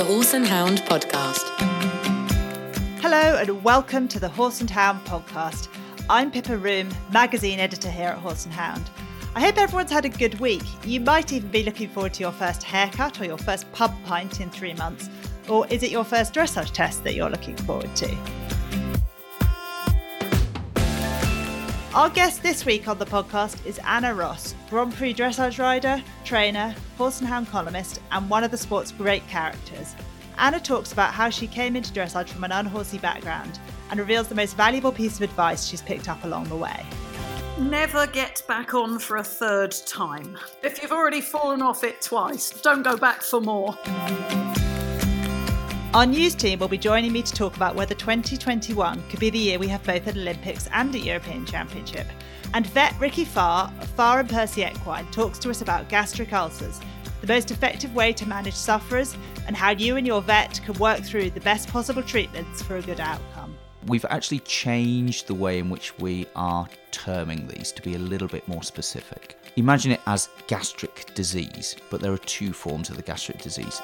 the Horse and Hound podcast. Hello and welcome to the Horse and Hound podcast. I'm Pippa Roome, magazine editor here at Horse and Hound. I hope everyone's had a good week. You might even be looking forward to your first haircut or your first pub pint in three months. Or is it your first dressage test that you're looking forward to? Our guest this week on the podcast is Anna Ross, Grand Prix dressage rider, trainer, horse and hound columnist, and one of the sport's great characters. Anna talks about how she came into dressage from an unhorsey background and reveals the most valuable piece of advice she's picked up along the way. Never get back on for a third time. If you've already fallen off it twice, don't go back for more. Our news team will be joining me to talk about whether 2021 could be the year we have both an Olympics and a European Championship. And vet Ricky Farr, Farr and Percy Equine, talks to us about gastric ulcers, the most effective way to manage sufferers, and how you and your vet can work through the best possible treatments for a good outcome. We've actually changed the way in which we are terming these to be a little bit more specific. Imagine it as gastric disease, but there are two forms of the gastric disease.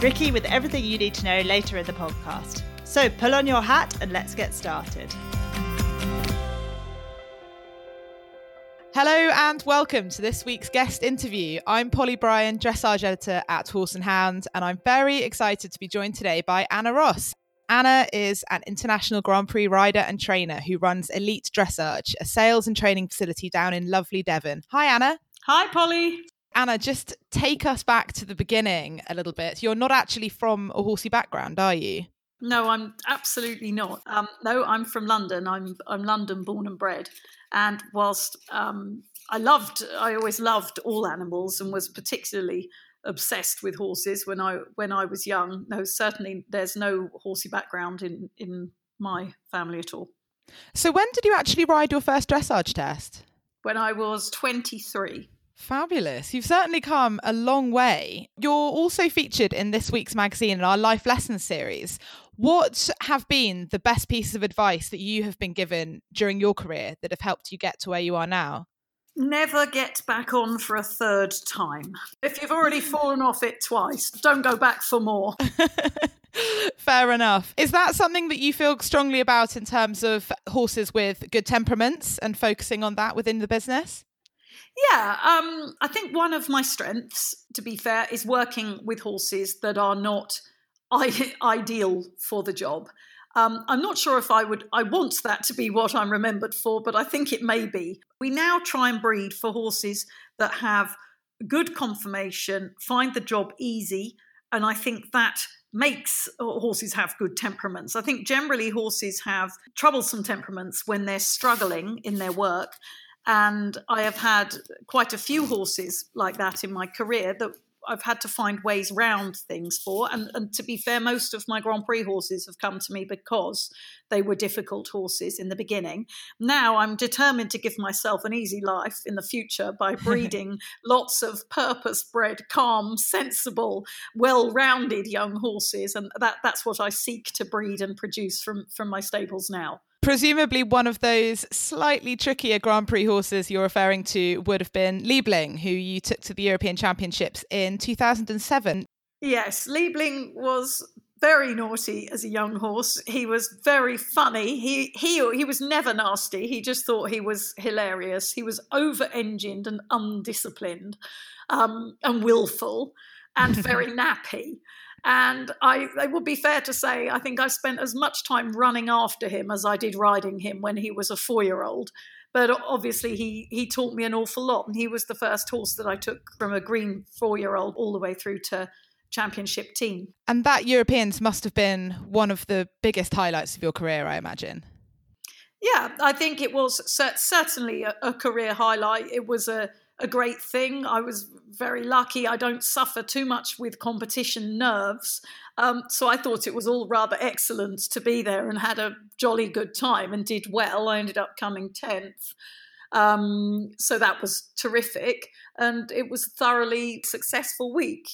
Ricky with everything you need to know later in the podcast. So pull on your hat and let's get started. Hello and welcome to this week's guest interview. I'm Polly Bryan, dressage editor at Horse and Hound, and I'm very excited to be joined today by Anna Ross. Anna is an international Grand Prix rider and trainer who runs Elite Dressage, a sales and training facility down in lovely Devon. Hi, Anna. Hi, Polly. Anna, just take us back to the beginning a little bit. You're not actually from a horsey background, are you? No, I'm absolutely not. Um, no, I'm from London. I'm I'm London born and bred. And whilst um, I loved, I always loved all animals and was particularly obsessed with horses when I when I was young. No, certainly there's no horsey background in in my family at all. So when did you actually ride your first dressage test? When I was 23. Fabulous. You've certainly come a long way. You're also featured in this week's magazine in our Life Lessons series. What have been the best pieces of advice that you have been given during your career that have helped you get to where you are now? Never get back on for a third time. If you've already fallen off it twice, don't go back for more. Fair enough. Is that something that you feel strongly about in terms of horses with good temperaments and focusing on that within the business? Yeah, um, I think one of my strengths, to be fair, is working with horses that are not I- ideal for the job. Um, I'm not sure if I would I want that to be what I'm remembered for, but I think it may be. We now try and breed for horses that have good conformation, find the job easy, and I think that makes horses have good temperaments. I think generally horses have troublesome temperaments when they're struggling in their work and I have had quite a few horses like that in my career that I've had to find ways round things for. And, and, to be fair, most of my Grand Prix horses have come to me because they were difficult horses in the beginning. Now I'm determined to give myself an easy life in the future by breeding lots of purpose bred, calm, sensible, well rounded young horses. And that, that's what I seek to breed and produce from, from my stables now. Presumably, one of those slightly trickier Grand Prix horses you're referring to would have been Liebling, who you took to the European Championships in 2007. Yes, Liebling was very naughty as a young horse. He was very funny. He he he was never nasty. He just thought he was hilarious. He was over-engined and undisciplined, um, and willful, and very nappy. And I, it would be fair to say, I think I spent as much time running after him as I did riding him when he was a four year old. But obviously, he, he taught me an awful lot. And he was the first horse that I took from a green four year old all the way through to championship team. And that Europeans must have been one of the biggest highlights of your career, I imagine. Yeah, I think it was certainly a, a career highlight. It was a a great thing. I was very lucky. I don't suffer too much with competition nerves. Um, so I thought it was all rather excellent to be there and had a jolly good time and did well. I ended up coming 10th. Um, so that was terrific. And it was a thoroughly successful week.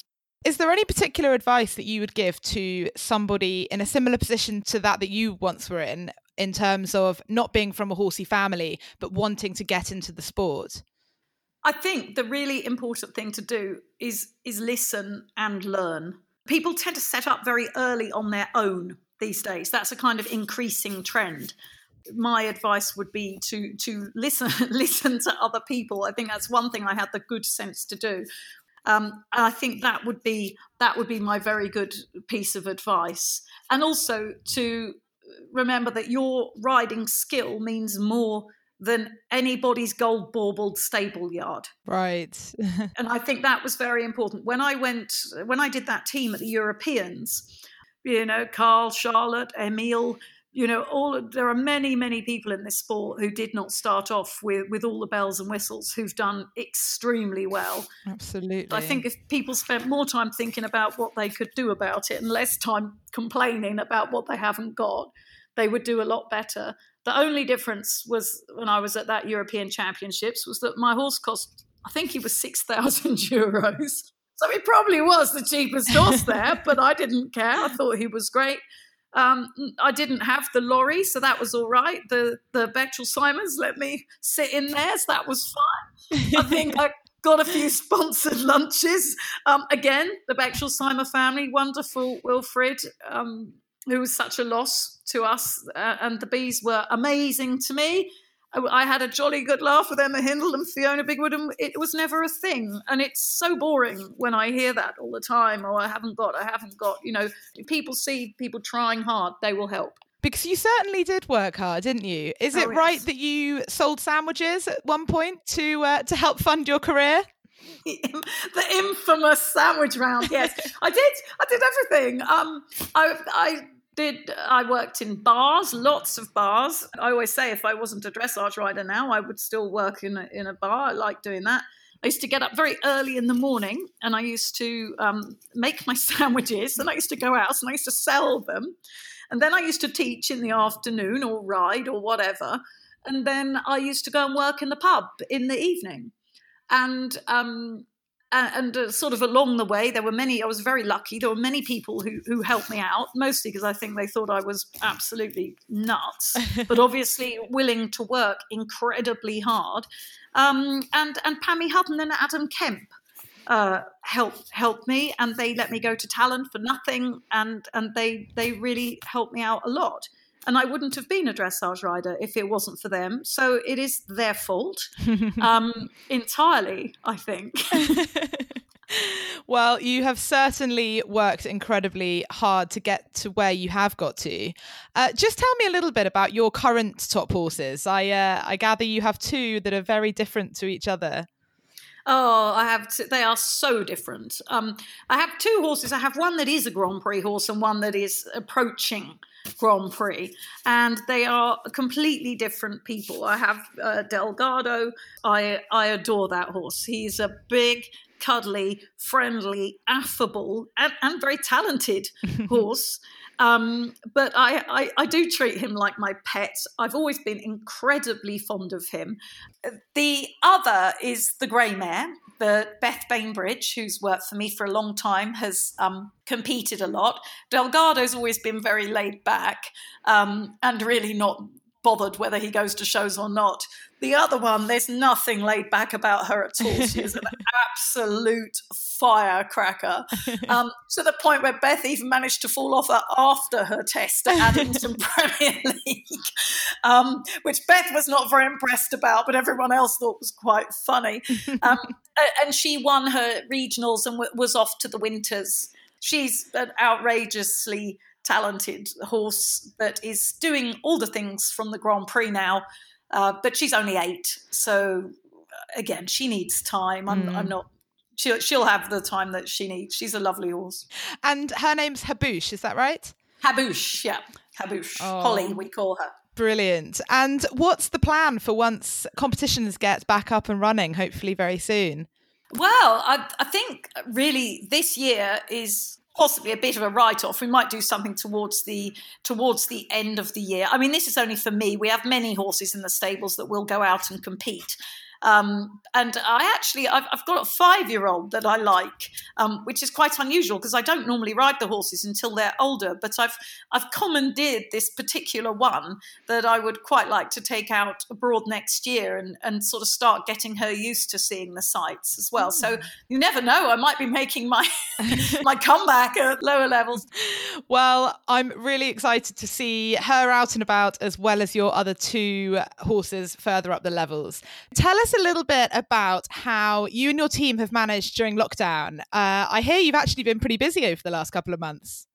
Is there any particular advice that you would give to somebody in a similar position to that that you once were in, in terms of not being from a horsey family, but wanting to get into the sport? I think the really important thing to do is is listen and learn. People tend to set up very early on their own these days. That's a kind of increasing trend. My advice would be to to listen listen to other people. I think that's one thing I had the good sense to do. Um, and I think that would be that would be my very good piece of advice. And also to remember that your riding skill means more than anybody's gold baubled stable yard. Right. and I think that was very important. When I went, when I did that team at the Europeans, you know, Carl, Charlotte, Emil, you know, all there are many, many people in this sport who did not start off with with all the bells and whistles, who've done extremely well. Absolutely. I think if people spent more time thinking about what they could do about it and less time complaining about what they haven't got, they would do a lot better. The only difference was when I was at that European Championships was that my horse cost, I think he was 6,000 euros. So he probably was the cheapest horse there, but I didn't care. I thought he was great. Um, I didn't have the lorry, so that was all right. The the Bechtolsheimers let me sit in there, so that was fine. I think I got a few sponsored lunches. Um, again, the Bechtolsheimer family, wonderful Wilfred. Um, who was such a loss to us. Uh, and the bees were amazing to me. I, I, had a jolly good laugh with Emma Hindle and Fiona Bigwood, and it was never a thing. And it's so boring when I hear that all the time. Oh, I haven't got, I haven't got. You know, people see people trying hard, they will help. Because you certainly did work hard, didn't you? Is it oh, yes. right that you sold sandwiches at one point to uh, to help fund your career? the infamous sandwich round. Yes, I did. I did everything. Um, I, I did I worked in bars, lots of bars. I always say if I wasn't a dressage rider now, I would still work in a, in a bar. I like doing that. I used to get up very early in the morning and I used to um, make my sandwiches and I used to go out and I used to sell them. And then I used to teach in the afternoon or ride or whatever. And then I used to go and work in the pub in the evening. And um, and, uh, sort of along the way, there were many. I was very lucky. There were many people who who helped me out, mostly because I think they thought I was absolutely nuts, but obviously willing to work incredibly hard. Um, and and Pammy Hutton and Adam Kemp uh, helped helped me, and they let me go to Talland for nothing, and and they they really helped me out a lot and I wouldn't have been a dressage rider if it wasn't for them. So it is their fault um, entirely, I think. well, you have certainly worked incredibly hard to get to where you have got to. Uh, just tell me a little bit about your current top horses. I uh, I gather you have two that are very different to each other. Oh, I have. T- they are so different. Um, I have two horses. I have one that is a Grand Prix horse and one that is approaching Grand Prix, and they are completely different people. I have uh, Delgado. I I adore that horse. He's a big, cuddly, friendly, affable, and, and very talented horse. Um, but I, I, I, do treat him like my pet. I've always been incredibly fond of him. The other is the grey mare. The Beth Bainbridge, who's worked for me for a long time, has um, competed a lot. Delgado's always been very laid back um, and really not bothered whether he goes to shows or not. The other one, there's nothing laid back about her at all. She is an absolute firecracker. Um, to the point where Beth even managed to fall off her after her test at Addington Premier League, um, which Beth was not very impressed about, but everyone else thought was quite funny. Um, and she won her regionals and w- was off to the winters. She's an outrageously talented horse that is doing all the things from the Grand Prix now. Uh, but she's only eight, so uh, again, she needs time. I'm, mm. I'm not. She'll she'll have the time that she needs. She's a lovely horse. And her name's Haboosh, is that right? Haboosh, yeah, Haboosh. Oh. Holly, we call her. Brilliant. And what's the plan for once competitions get back up and running? Hopefully, very soon. Well, I, I think really this year is possibly a bit of a write-off. We might do something towards the towards the end of the year. I mean, this is only for me. We have many horses in the stables that will go out and compete. Um, and I actually, I've, I've got a five year old that I like, um, which is quite unusual because I don't normally ride the horses until they're older. But I've, I've commandeered this particular one that I would quite like to take out abroad next year and, and sort of start getting her used to seeing the sights as well. Mm. So you never know, I might be making my, my comeback at lower levels. Well, I'm really excited to see her out and about as well as your other two horses further up the levels. Tell us a little bit about how you and your team have managed during lockdown. Uh, I hear you've actually been pretty busy over the last couple of months.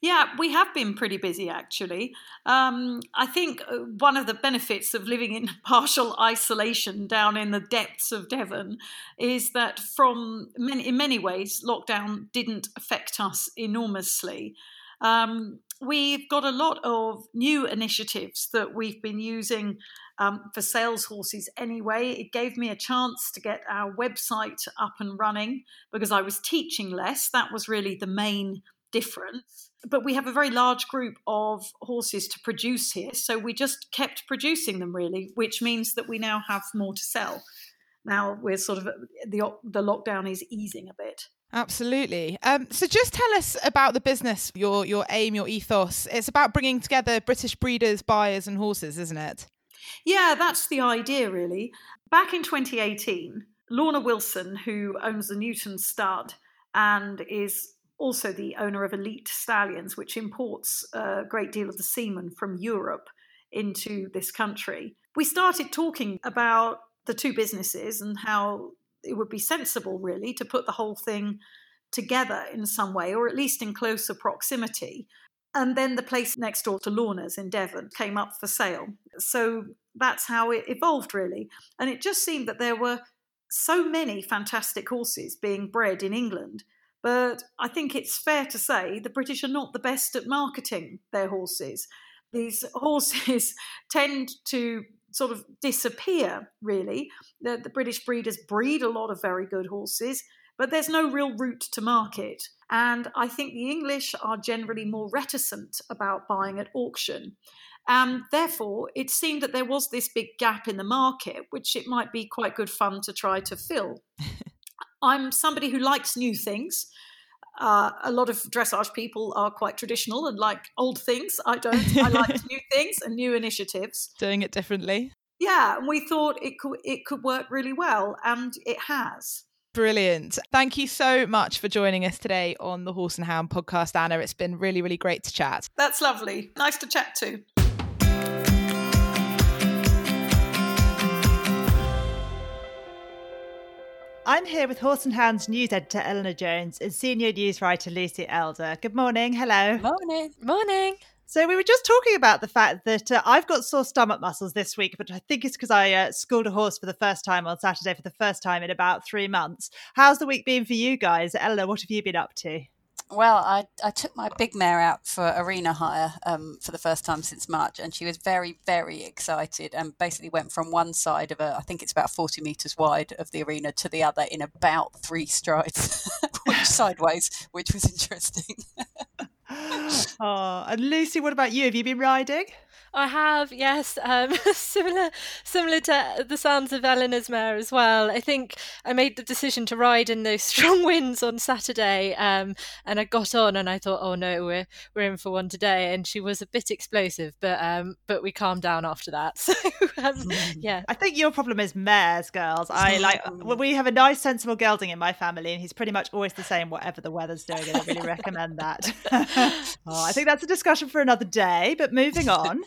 Yeah, we have been pretty busy actually. Um, I think uh, one of the benefits of living in partial isolation down in the depths of Devon is that, from many, in many ways, lockdown didn't affect us enormously. Um, we've got a lot of new initiatives that we've been using um, for sales horses anyway. It gave me a chance to get our website up and running because I was teaching less. That was really the main difference. But we have a very large group of horses to produce here, so we just kept producing them really, which means that we now have more to sell. Now we're sort of the the lockdown is easing a bit. Absolutely. Um, so, just tell us about the business, your your aim, your ethos. It's about bringing together British breeders, buyers, and horses, isn't it? Yeah, that's the idea, really. Back in 2018, Lorna Wilson, who owns the Newton Stud and is also the owner of Elite Stallions, which imports a great deal of the semen from Europe into this country, we started talking about the two businesses and how it would be sensible, really, to put the whole thing together in some way, or at least in closer proximity. And then the place next door to Lorna's in Devon came up for sale. So that's how it evolved, really. And it just seemed that there were so many fantastic horses being bred in England. But I think it's fair to say the British are not the best at marketing their horses. These horses tend to sort of disappear, really. The, the British breeders breed a lot of very good horses, but there's no real route to market. And I think the English are generally more reticent about buying at auction. And therefore, it seemed that there was this big gap in the market, which it might be quite good fun to try to fill. I'm somebody who likes new things. Uh, a lot of dressage people are quite traditional and like old things. I don't. I like new things and new initiatives. Doing it differently. Yeah, and we thought it could it could work really well, and it has. Brilliant. Thank you so much for joining us today on the Horse and Hound podcast, Anna. It's been really, really great to chat. That's lovely. Nice to chat too. I'm here with Horse and Hounds news editor Eleanor Jones and senior news writer Lucy Elder. Good morning. Hello. Morning. Morning. So we were just talking about the fact that uh, I've got sore stomach muscles this week, but I think it's because I uh, schooled a horse for the first time on Saturday for the first time in about three months. How's the week been for you guys? Eleanor, what have you been up to? Well, I, I took my big mare out for arena hire um, for the first time since March, and she was very, very excited and basically went from one side of a, I think it's about 40 metres wide of the arena to the other in about three strides, which sideways, which was interesting. oh, and Lucy, what about you? Have you been riding? I have, yes, um, similar similar to the sounds of Eleanor's mare as well. I think I made the decision to ride in those strong winds on Saturday, um, and I got on and I thought, oh no, we're we're in for one today. And she was a bit explosive, but um, but we calmed down after that. So um, hmm. yeah, I think your problem is mares, girls. I like we have a nice, sensible gelding in my family, and he's pretty much always the same, whatever the weather's doing. And I really recommend that. oh, I think that's a discussion for another day. But moving on.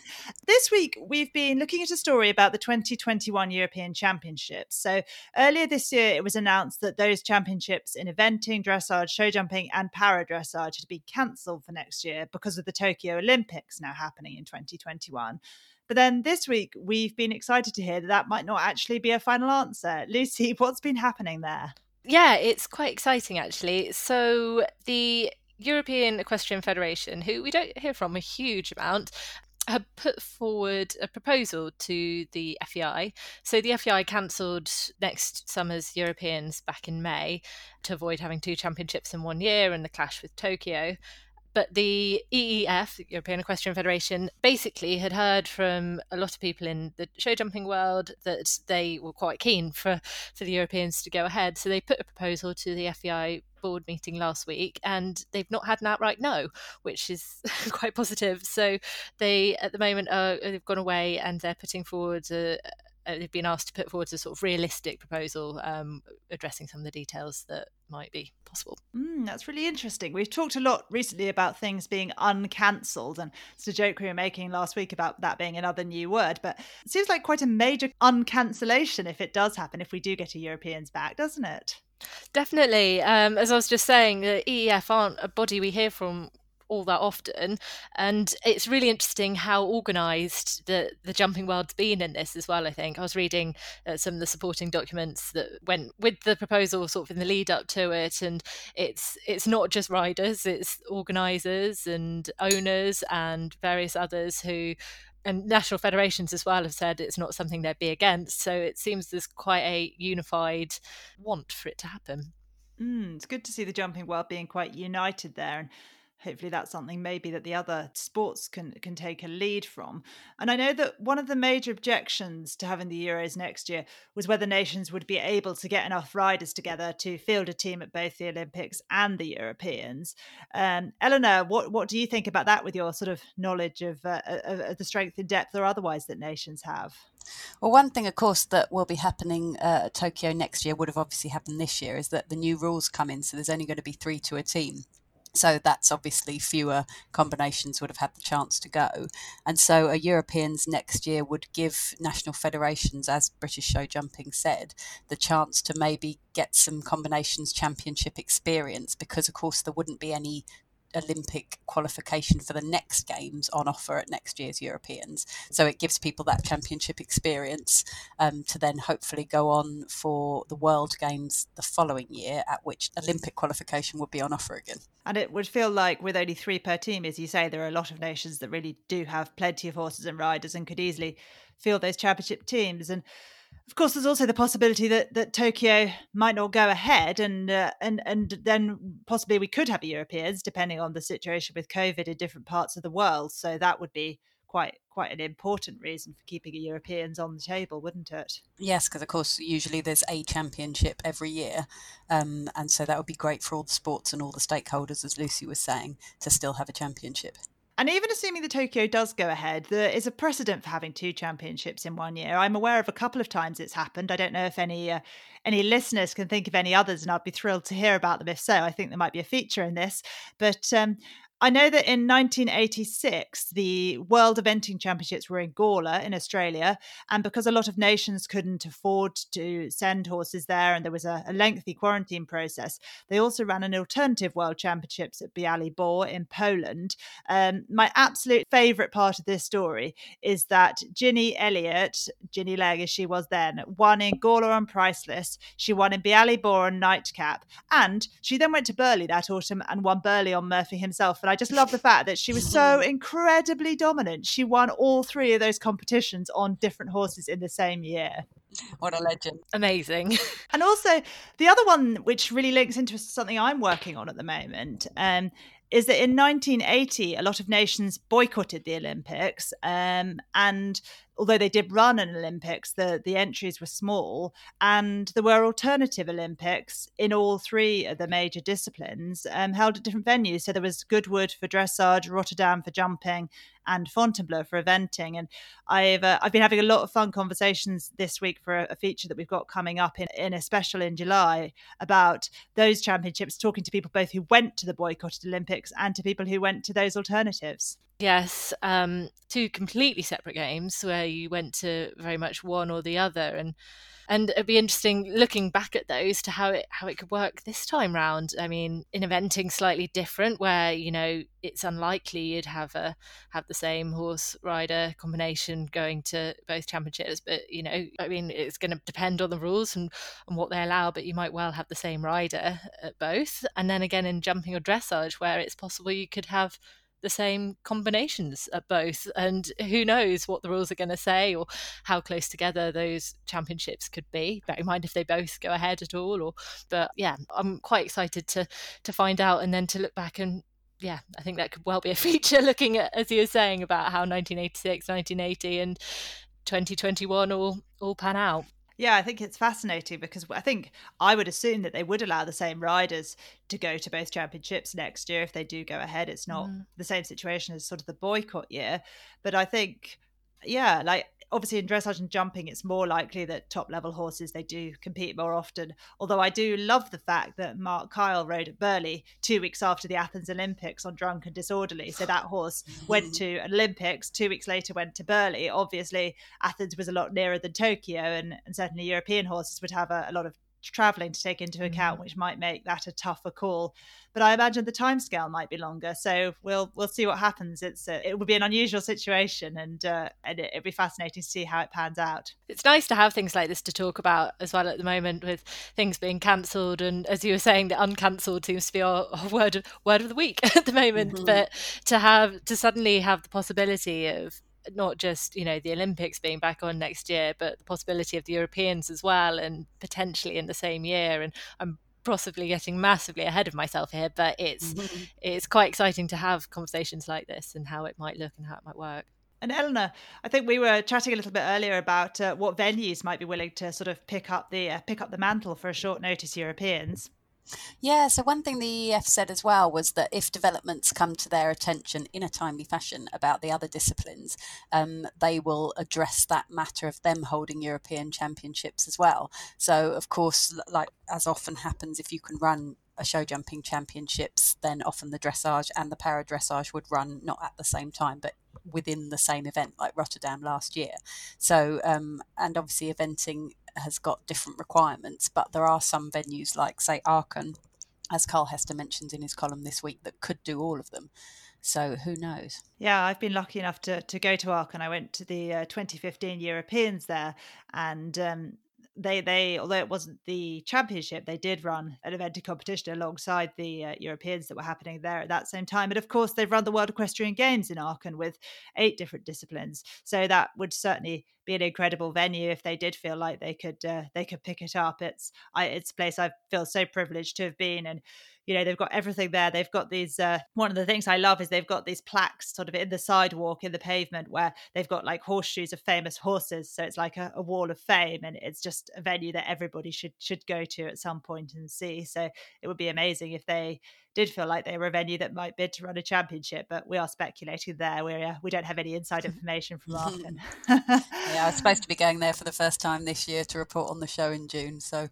This week, we've been looking at a story about the 2021 European Championships. So, earlier this year, it was announced that those championships in eventing, dressage, show jumping, and para dressage had been cancelled for next year because of the Tokyo Olympics now happening in 2021. But then this week, we've been excited to hear that that might not actually be a final answer. Lucy, what's been happening there? Yeah, it's quite exciting actually. So, the European Equestrian Federation, who we don't hear from a huge amount, had put forward a proposal to the FEI. So the FEI cancelled next summer's Europeans back in May to avoid having two championships in one year and the clash with Tokyo. but the EEF, European Equestrian Federation, basically had heard from a lot of people in the show jumping world that they were quite keen for, for the Europeans to go ahead. So they put a proposal to the FEI board meeting last week and they've not had an outright no, which is quite positive. So they, at the moment, are, they've gone away and they're putting forward a, uh, they've been asked to put forward a sort of realistic proposal um, addressing some of the details that might be possible. Mm, that's really interesting. We've talked a lot recently about things being uncancelled, and it's a joke we were making last week about that being another new word. But it seems like quite a major uncancellation if it does happen, if we do get a Europeans back, doesn't it? Definitely. Um, as I was just saying, the EEF aren't a body we hear from all that often. And it's really interesting how organised the, the jumping world's been in this as well, I think. I was reading uh, some of the supporting documents that went with the proposal sort of in the lead up to it. And it's it's not just riders, it's organisers and owners and various others who and national federations as well have said it's not something they'd be against. So it seems there's quite a unified want for it to happen. Mm, it's good to see the jumping world being quite united there. And hopefully that's something maybe that the other sports can can take a lead from and i know that one of the major objections to having the euros next year was whether nations would be able to get enough riders together to field a team at both the olympics and the europeans um, eleanor what what do you think about that with your sort of knowledge of, uh, of, of the strength and depth or otherwise that nations have well, one thing, of course, that will be happening uh, at Tokyo next year would have obviously happened this year is that the new rules come in. So there's only going to be three to a team. So that's obviously fewer combinations would have had the chance to go. And so a Europeans next year would give national federations, as British Show Jumping said, the chance to maybe get some combinations championship experience because, of course, there wouldn't be any Olympic qualification for the next games on offer at next year's Europeans. So it gives people that championship experience um, to then hopefully go on for the World Games the following year, at which Olympic qualification would be on offer again. And it would feel like with only three per team, as you say, there are a lot of nations that really do have plenty of horses and riders and could easily field those championship teams. And of course, there's also the possibility that, that Tokyo might not go ahead, and uh, and and then possibly we could have Europeans, depending on the situation with COVID in different parts of the world. So that would be quite quite an important reason for keeping Europeans on the table, wouldn't it? Yes, because of course usually there's a championship every year, um, and so that would be great for all the sports and all the stakeholders, as Lucy was saying, to still have a championship. And even assuming the Tokyo does go ahead, there is a precedent for having two championships in one year. I'm aware of a couple of times it's happened. I don't know if any uh, any listeners can think of any others, and I'd be thrilled to hear about them. If so, I think there might be a feature in this. But um, I know that in 1986, the World Eventing Championships were in Gawler in Australia. And because a lot of nations couldn't afford to send horses there and there was a, a lengthy quarantine process, they also ran an alternative World Championships at Bialy Bor in Poland. Um, my absolute favourite part of this story is that Ginny Elliott, Ginny Leng as she was then, won in Gawler on Priceless. She won in Bialy Bor on Nightcap. And she then went to Burghley that autumn and won Burghley on Murphy himself. I just love the fact that she was so incredibly dominant. She won all three of those competitions on different horses in the same year. What a legend. Amazing. And also, the other one, which really links into something I'm working on at the moment, um, is that in 1980, a lot of nations boycotted the Olympics. Um, and although they did run an Olympics, the, the entries were small. And there were alternative Olympics in all three of the major disciplines um, held at different venues. So there was Goodwood for dressage, Rotterdam for jumping, and Fontainebleau for eventing. And I've uh, I've been having a lot of fun conversations this week for a, a, feature that we've got coming up in, in a special in July about those championships, talking to people both who went to the boycotted Olympics and to people who went to those alternatives. Yes, um, two completely separate games where you went to very much one or the other, and and it'd be interesting looking back at those to how it how it could work this time round. I mean, in eventing slightly different, where you know it's unlikely you'd have a have the same horse rider combination going to both championships, but you know, I mean, it's going to depend on the rules and, and what they allow, but you might well have the same rider at both. And then again, in jumping or dressage, where it's possible you could have the same combinations at both. And who knows what the rules are going to say or how close together those championships could be. Bear in mind if they both go ahead at all. Or, but yeah, I'm quite excited to to find out and then to look back and yeah, I think that could well be a feature looking at, as you were saying, about how 1986, 1980, and 2021 all all pan out. Yeah, I think it's fascinating because I think I would assume that they would allow the same riders to go to both championships next year if they do go ahead. It's not mm. the same situation as sort of the boycott year, but I think, yeah, like obviously in dressage and jumping, it's more likely that top level horses they do compete more often. Although I do love the fact that Mark Kyle rode at Burghley two weeks after the Athens Olympics on Drunk and Disorderly. So that horse went to Olympics, two weeks later went to Burghley. Obviously, Athens was a lot nearer than Tokyo, and, and certainly European horses would have a, a lot of traveling to take into account, mm-hmm. which might make that a tougher call. But I imagine the timescale might be longer, so we'll we'll see what happens. It's a, it would be an unusual situation, and uh, and it, will be fascinating to see how it pans out. It's nice to have things like this to talk about as well at the moment, with things being cancelled, and as you were saying, the uncancelled seems to be our, our, word of, word of the week at the moment. Mm-hmm. But to have to suddenly have the possibility of not just you know the Olympics being back on next year, but the possibility of the Europeans as well, and potentially in the same year. And I'm possibly getting massively ahead of myself here, but it's mm-hmm. it's quite exciting to have conversations like this and how it might look and how it might work. And Eleanor, I think we were chatting a little bit earlier about uh, what venues might be willing to sort of pick up the uh, pick up the mantle for a short notice Europeans. Yeah, so one thing the EF said as well was that if developments come to their attention in a timely fashion about the other disciplines, um, they will address that matter of them holding European championships as well. So, of course, like as often happens, if you can run a show jumping championships, then often the dressage and the para dressage would run not at the same time, but within the same event, like Rotterdam last year. So, um, and obviously, eventing has got different requirements, but there are some venues like, say, Aachen, as Carl Hester mentions in his column this week, that could do all of them. So who knows? Yeah, I've been lucky enough to, to go to Aachen. I went to the uh, 2015 Europeans there, and um, they they although it wasn't the championship they did run an eventing competition alongside the uh, europeans that were happening there at that same time. And of course they've run the world equestrian games in aachen with eight different disciplines. So that would certainly be an incredible venue if they did feel like they could uh, they could pick it up. It's I, it's a place i feel so privileged to have been and you know they've got everything there. They've got these uh, one of the things i love is they've got these plaques sort of in the sidewalk in the pavement where they've got like horseshoes of famous horses. So it's like a, a wall of fame and it's just a venue that everybody should should go to at some point and see. So it would be amazing if they did feel like they were a venue that might bid to run a championship, but we are speculating there. We uh, we don't have any inside information from Aachen. yeah, I was supposed to be going there for the first time this year to report on the show in June, so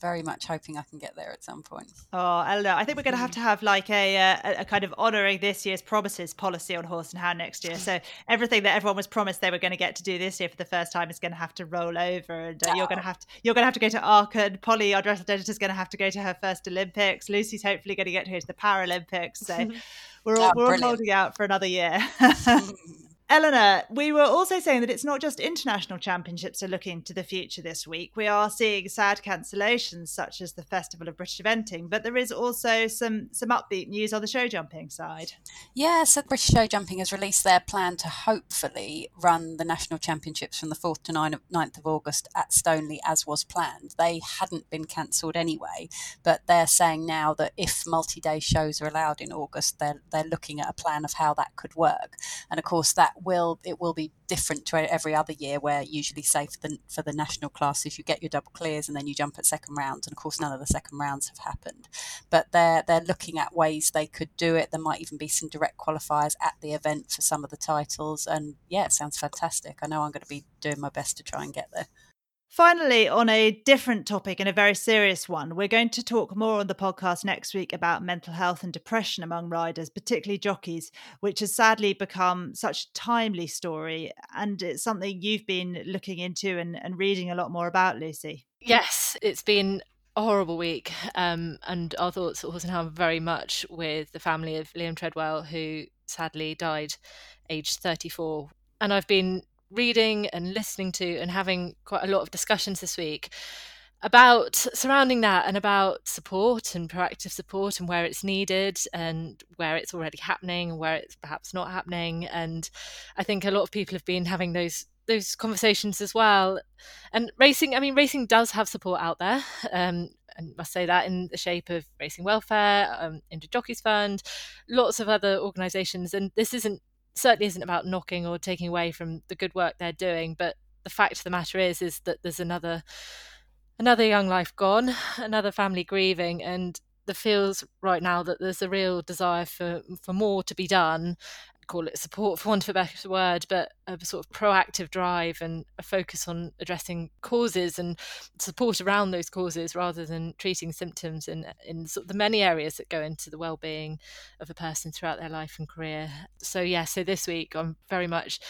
very much hoping I can get there at some point. Oh, I don't know. I think we're going to have to have like a, uh, a, a kind of honouring this year's promises policy on horse and hound next year. So everything that everyone was promised they were going to get to do this year for the first time is going to have to roll over, and uh, oh. you're going to have to you're going to have to go to Aachen. Polly, our dress editor, is going to have to go to her first Olympics. Lucy's hopefully going to get to go to the Paralympics. So we're all, oh, we're all holding out for another year. Eleanor, we were also saying that it's not just international championships are looking to the future this week. We are seeing sad cancellations, such as the Festival of British Eventing, but there is also some some upbeat news on the show jumping side. Yeah, so British Show Jumping has released their plan to hopefully run the national championships from the 4th to 9th of August at Stoneleigh as was planned. They hadn't been cancelled anyway, but they're saying now that if multi-day shows are allowed in August, they're, they're looking at a plan of how that could work. And of course, that will it will be different to every other year where usually say for the for the national classes you get your double clears and then you jump at second rounds. And of course none of the second rounds have happened. But they're they're looking at ways they could do it. There might even be some direct qualifiers at the event for some of the titles. And yeah it sounds fantastic. I know i'm going to be doing my best to try and get there Finally, on a different topic and a very serious one, we're going to talk more on the podcast next week about mental health and depression among riders, particularly jockeys, which has sadly become such a timely story. And it's something you've been looking into and, and reading a lot more about, Lucy. Yes, it's been a horrible week. Um, and our thoughts at Horse and very much with the family of Liam Treadwell, who sadly died aged 34. And I've been reading and listening to and having quite a lot of discussions this week about surrounding that and about support and proactive support and where it's needed and where it's already happening and where it's perhaps not happening. And i think a lot of people have been having those those conversations as well. And racing i mean racing does have support out there. Um, and must say that in the shape of Racing Welfare, um, Injured Jockeys Fund, lots of other organisations. And this isn't certainly isn't about knocking or taking away from the good work they're doing, but the fact of the matter is is that there's another another young life gone, another family grieving, and there feels right now that there's a real desire for for more to be done call it support for want of a better word, but a sort of proactive drive and a focus on addressing causes and support around those causes rather than treating symptoms in in sort of the many areas that go into the well-being of a person throughout their life and career. So yeah, so this week I'm very much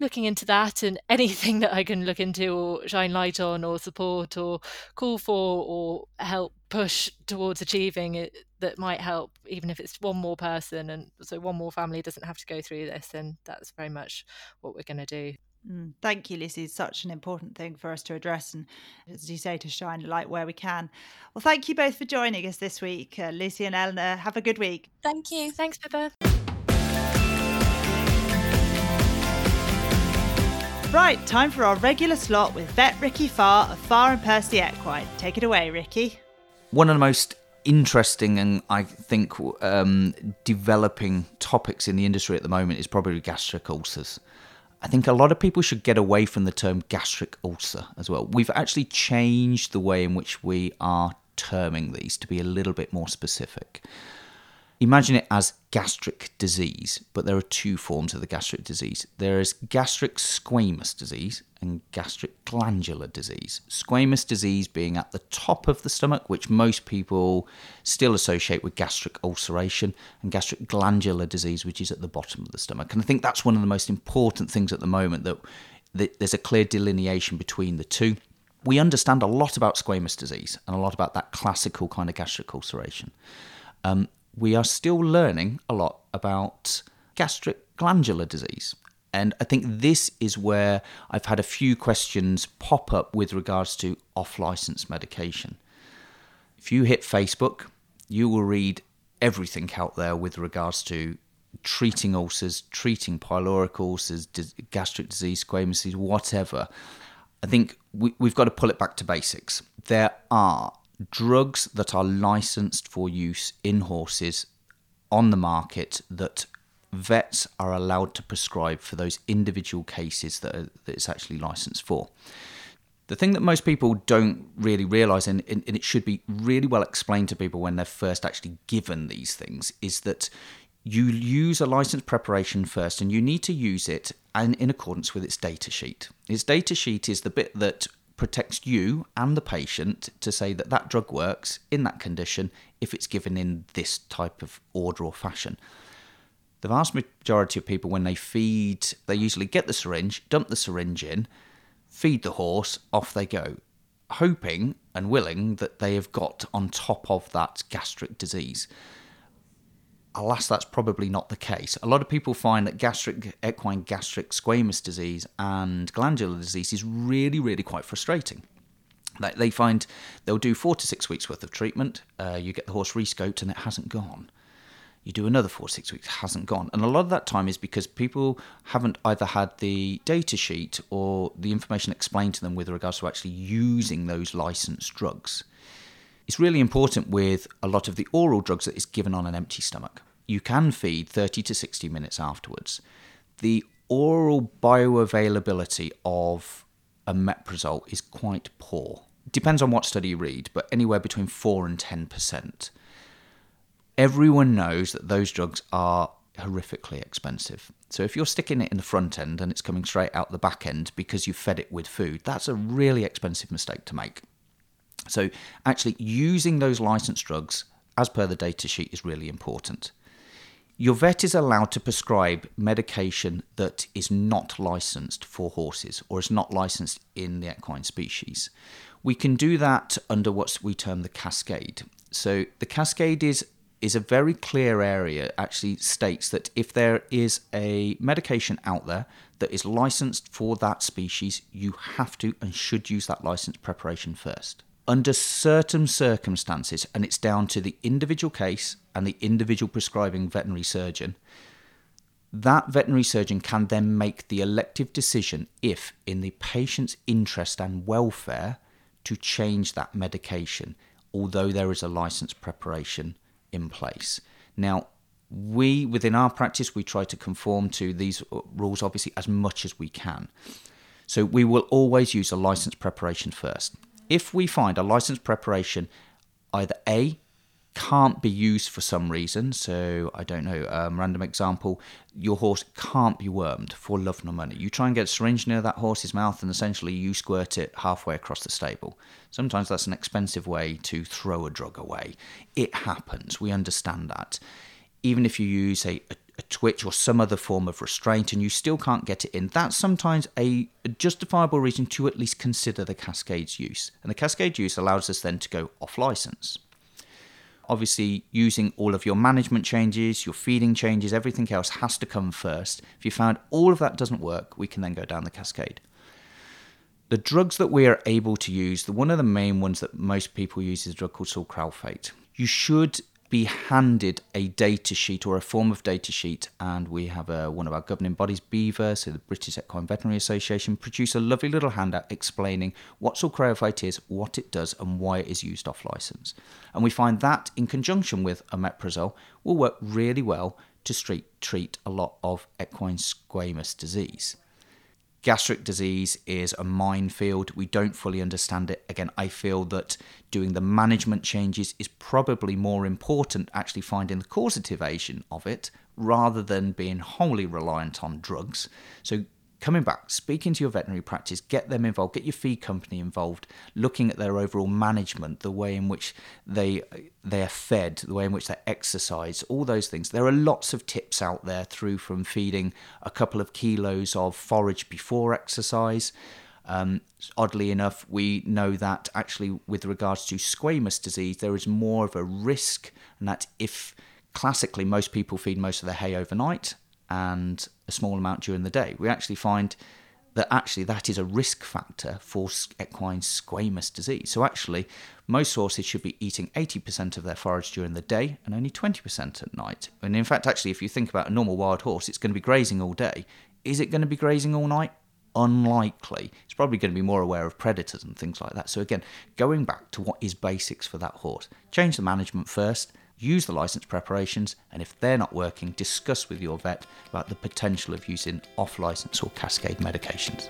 looking into that and anything that I can look into or shine light on or support or call for or help push towards achieving it that might help, even if it's one more person and so one more family doesn't have to go through this, then that's very much what we're going to do. Mm, thank you, Lucy. It's such an important thing for us to address, and as you say, to shine a light where we can. Well, thank you both for joining us this week, uh, Lucy and Eleanor. Have a good week. Thank you. Thanks, Pippa. Right, time for our regular slot with vet Ricky Farr of Farr and Percy Equine. Take it away, Ricky. One of the most interesting and I think um, developing topics in the industry at the moment is probably gastric ulcers. I think a lot of people should get away from the term gastric ulcer as well. We've actually changed the way in which we are terming these to be a little bit more specific. Imagine it as gastric disease, but there are two forms of the gastric disease. There is gastric squamous disease and gastric glandular disease. Squamous disease being at the top of the stomach, which most people still associate with gastric ulceration, and gastric glandular disease, which is at the bottom of the stomach. And I think that's one of the most important things at the moment that, there's a clear delineation between the two. We understand a lot about squamous disease and a lot about that classical kind of gastric ulceration. Um, we are still learning a lot about gastric glandular disease. And I think this is where I've had a few questions pop up with regards to off license medication. If you hit Facebook, you will read everything out there with regards to treating ulcers, treating pyloric ulcers, gastric disease, squamous disease, whatever. I think we, have got to pull it back to basics. There are drugs that are licensed for use in horses on the market that vets are allowed to prescribe for those individual cases that, are, that it's actually licensed for. The thing that most people don't really realize, and, and, it should be really well explained to people when they're first actually given these things, is that you use a license preparation first and you need to use it and in accordance with its data sheet. Its data sheet is the bit that protects you and the patient to say that that drug works in that condition if it's given in this type of order or fashion. The vast majority of people, when they feed, they usually get the syringe, dump the syringe in, feed the horse, off they go, hoping and willing that they have got on top of that gastric disease alas, that's probably not the case. A lot of people find that gastric, equine gastric squamous disease and glandular disease is really, really quite frustrating. Like They find they'll do four to six weeks worth of treatment. Uh, you get the horse rescoped and it hasn't gone. You do another four to six weeks, hasn't gone. And a lot of that time is because people haven't either had the data sheet or the information explained to them with regards to actually using those licensed drugs. It's really important with a lot of the oral drugs that is given on an empty stomach you can feed 30 to 60 minutes afterwards. The oral bioavailability of omeprazole is quite poor. Depends on what study you read, but anywhere between 4 and 10%. Everyone knows that those drugs are horrifically expensive. So if you're sticking it in the front end and it's coming straight out the back end because you fed it with food, that's a really expensive mistake to make. So actually using those licensed drugs as per the data sheet is really important. Your vet is allowed to prescribe medication that is not licensed for horses or is not licensed in the equine species. We can do that under what we term the cascade. So the cascade is is a very clear area actually states that if there is a medication out there that is licensed for that species, you have to and should use that licensed preparation first under certain circumstances, and it's down to the individual case and the individual prescribing veterinary surgeon, that veterinary surgeon can then make the elective decision if, in the patient's interest and welfare, to change that medication although there is a license preparation in place. Now, we within our practice we try to conform to these uh, rules obviously as much as we can. So we will always use a license preparation first. If we find a license preparation either A can't be used for some reason. So I don't know. Um, random example: your horse can't be wormed for love nor money. You try and get a syringe near that horse's mouth, and essentially you squirt it halfway across the stable. Sometimes that's an expensive way to throw a drug away. It happens. We understand that. Even if you use a, a a twitch or some other form of restraint and you still can't get it in, that's sometimes a justifiable reason to at least consider the cascade's use. And the cascade use allows us then to go off license obviously using all of your management changes, your feeding changes, everything else has to come first. If you found all of that doesn't work, we can then go down the cascade. The drugs that we are able to use, the one of the main ones that most people use is a drug called sucralfate. You should be handed a data sheet or a form of data sheet, and we have a, one of our governing bodies, BEVA, so the British Equine Veterinary Association, produce a lovely little handout explaining what sucralfate is, what it does, and why it is used off license. And we find that in conjunction with omeprazole will work really well to treat, treat a lot of equine squamous disease gastric disease is a minefield. We don't fully understand it. Again, I feel that doing the management changes is probably more important, actually finding the causative agent of it rather than being wholly reliant on drugs. So, coming back, speaking to your veterinary practice, get them involved, get your feed company involved, looking at their overall management, the way in which they they are fed, the way in which they exercise, all those things. There are lots of tips out there through from feeding a couple of kilos of forage before exercise. Um, oddly enough, we know that actually, with regards to squamous disease, there is more of a risk, and that if classically most people feed most of their hay overnight and a small amount during the day. We actually find that actually that is a risk factor for equine squamous disease. So actually, most horses should be eating 80% of their forage during the day and only 20% at night. And in fact, actually, if you think about a normal wild horse, it's going to be grazing all day. Is it going to be grazing all night? Unlikely. It's probably going to be more aware of predators and things like that. So again, going back to what is basics for that horse, change the management first use the license preparations, and if they're not working, discuss with your vet about the potential of using off license or cascade medications.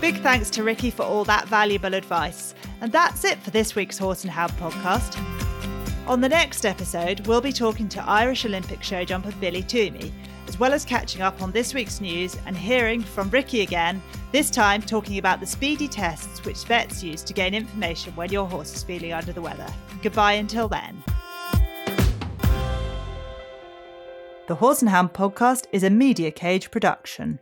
Big thanks to Ricky for all that valuable advice. And that's it for this week's Horse and Hound podcast. On the next episode, we'll be talking to Irish Olympic show jumper Billy Twomey, as well as catching up on this week's news and hearing from Ricky again this time, talking about the speedy tests which vets use to gain information when your horse is feeling under the weather. Goodbye until then. The Horse and Hound podcast is a Media Cage production.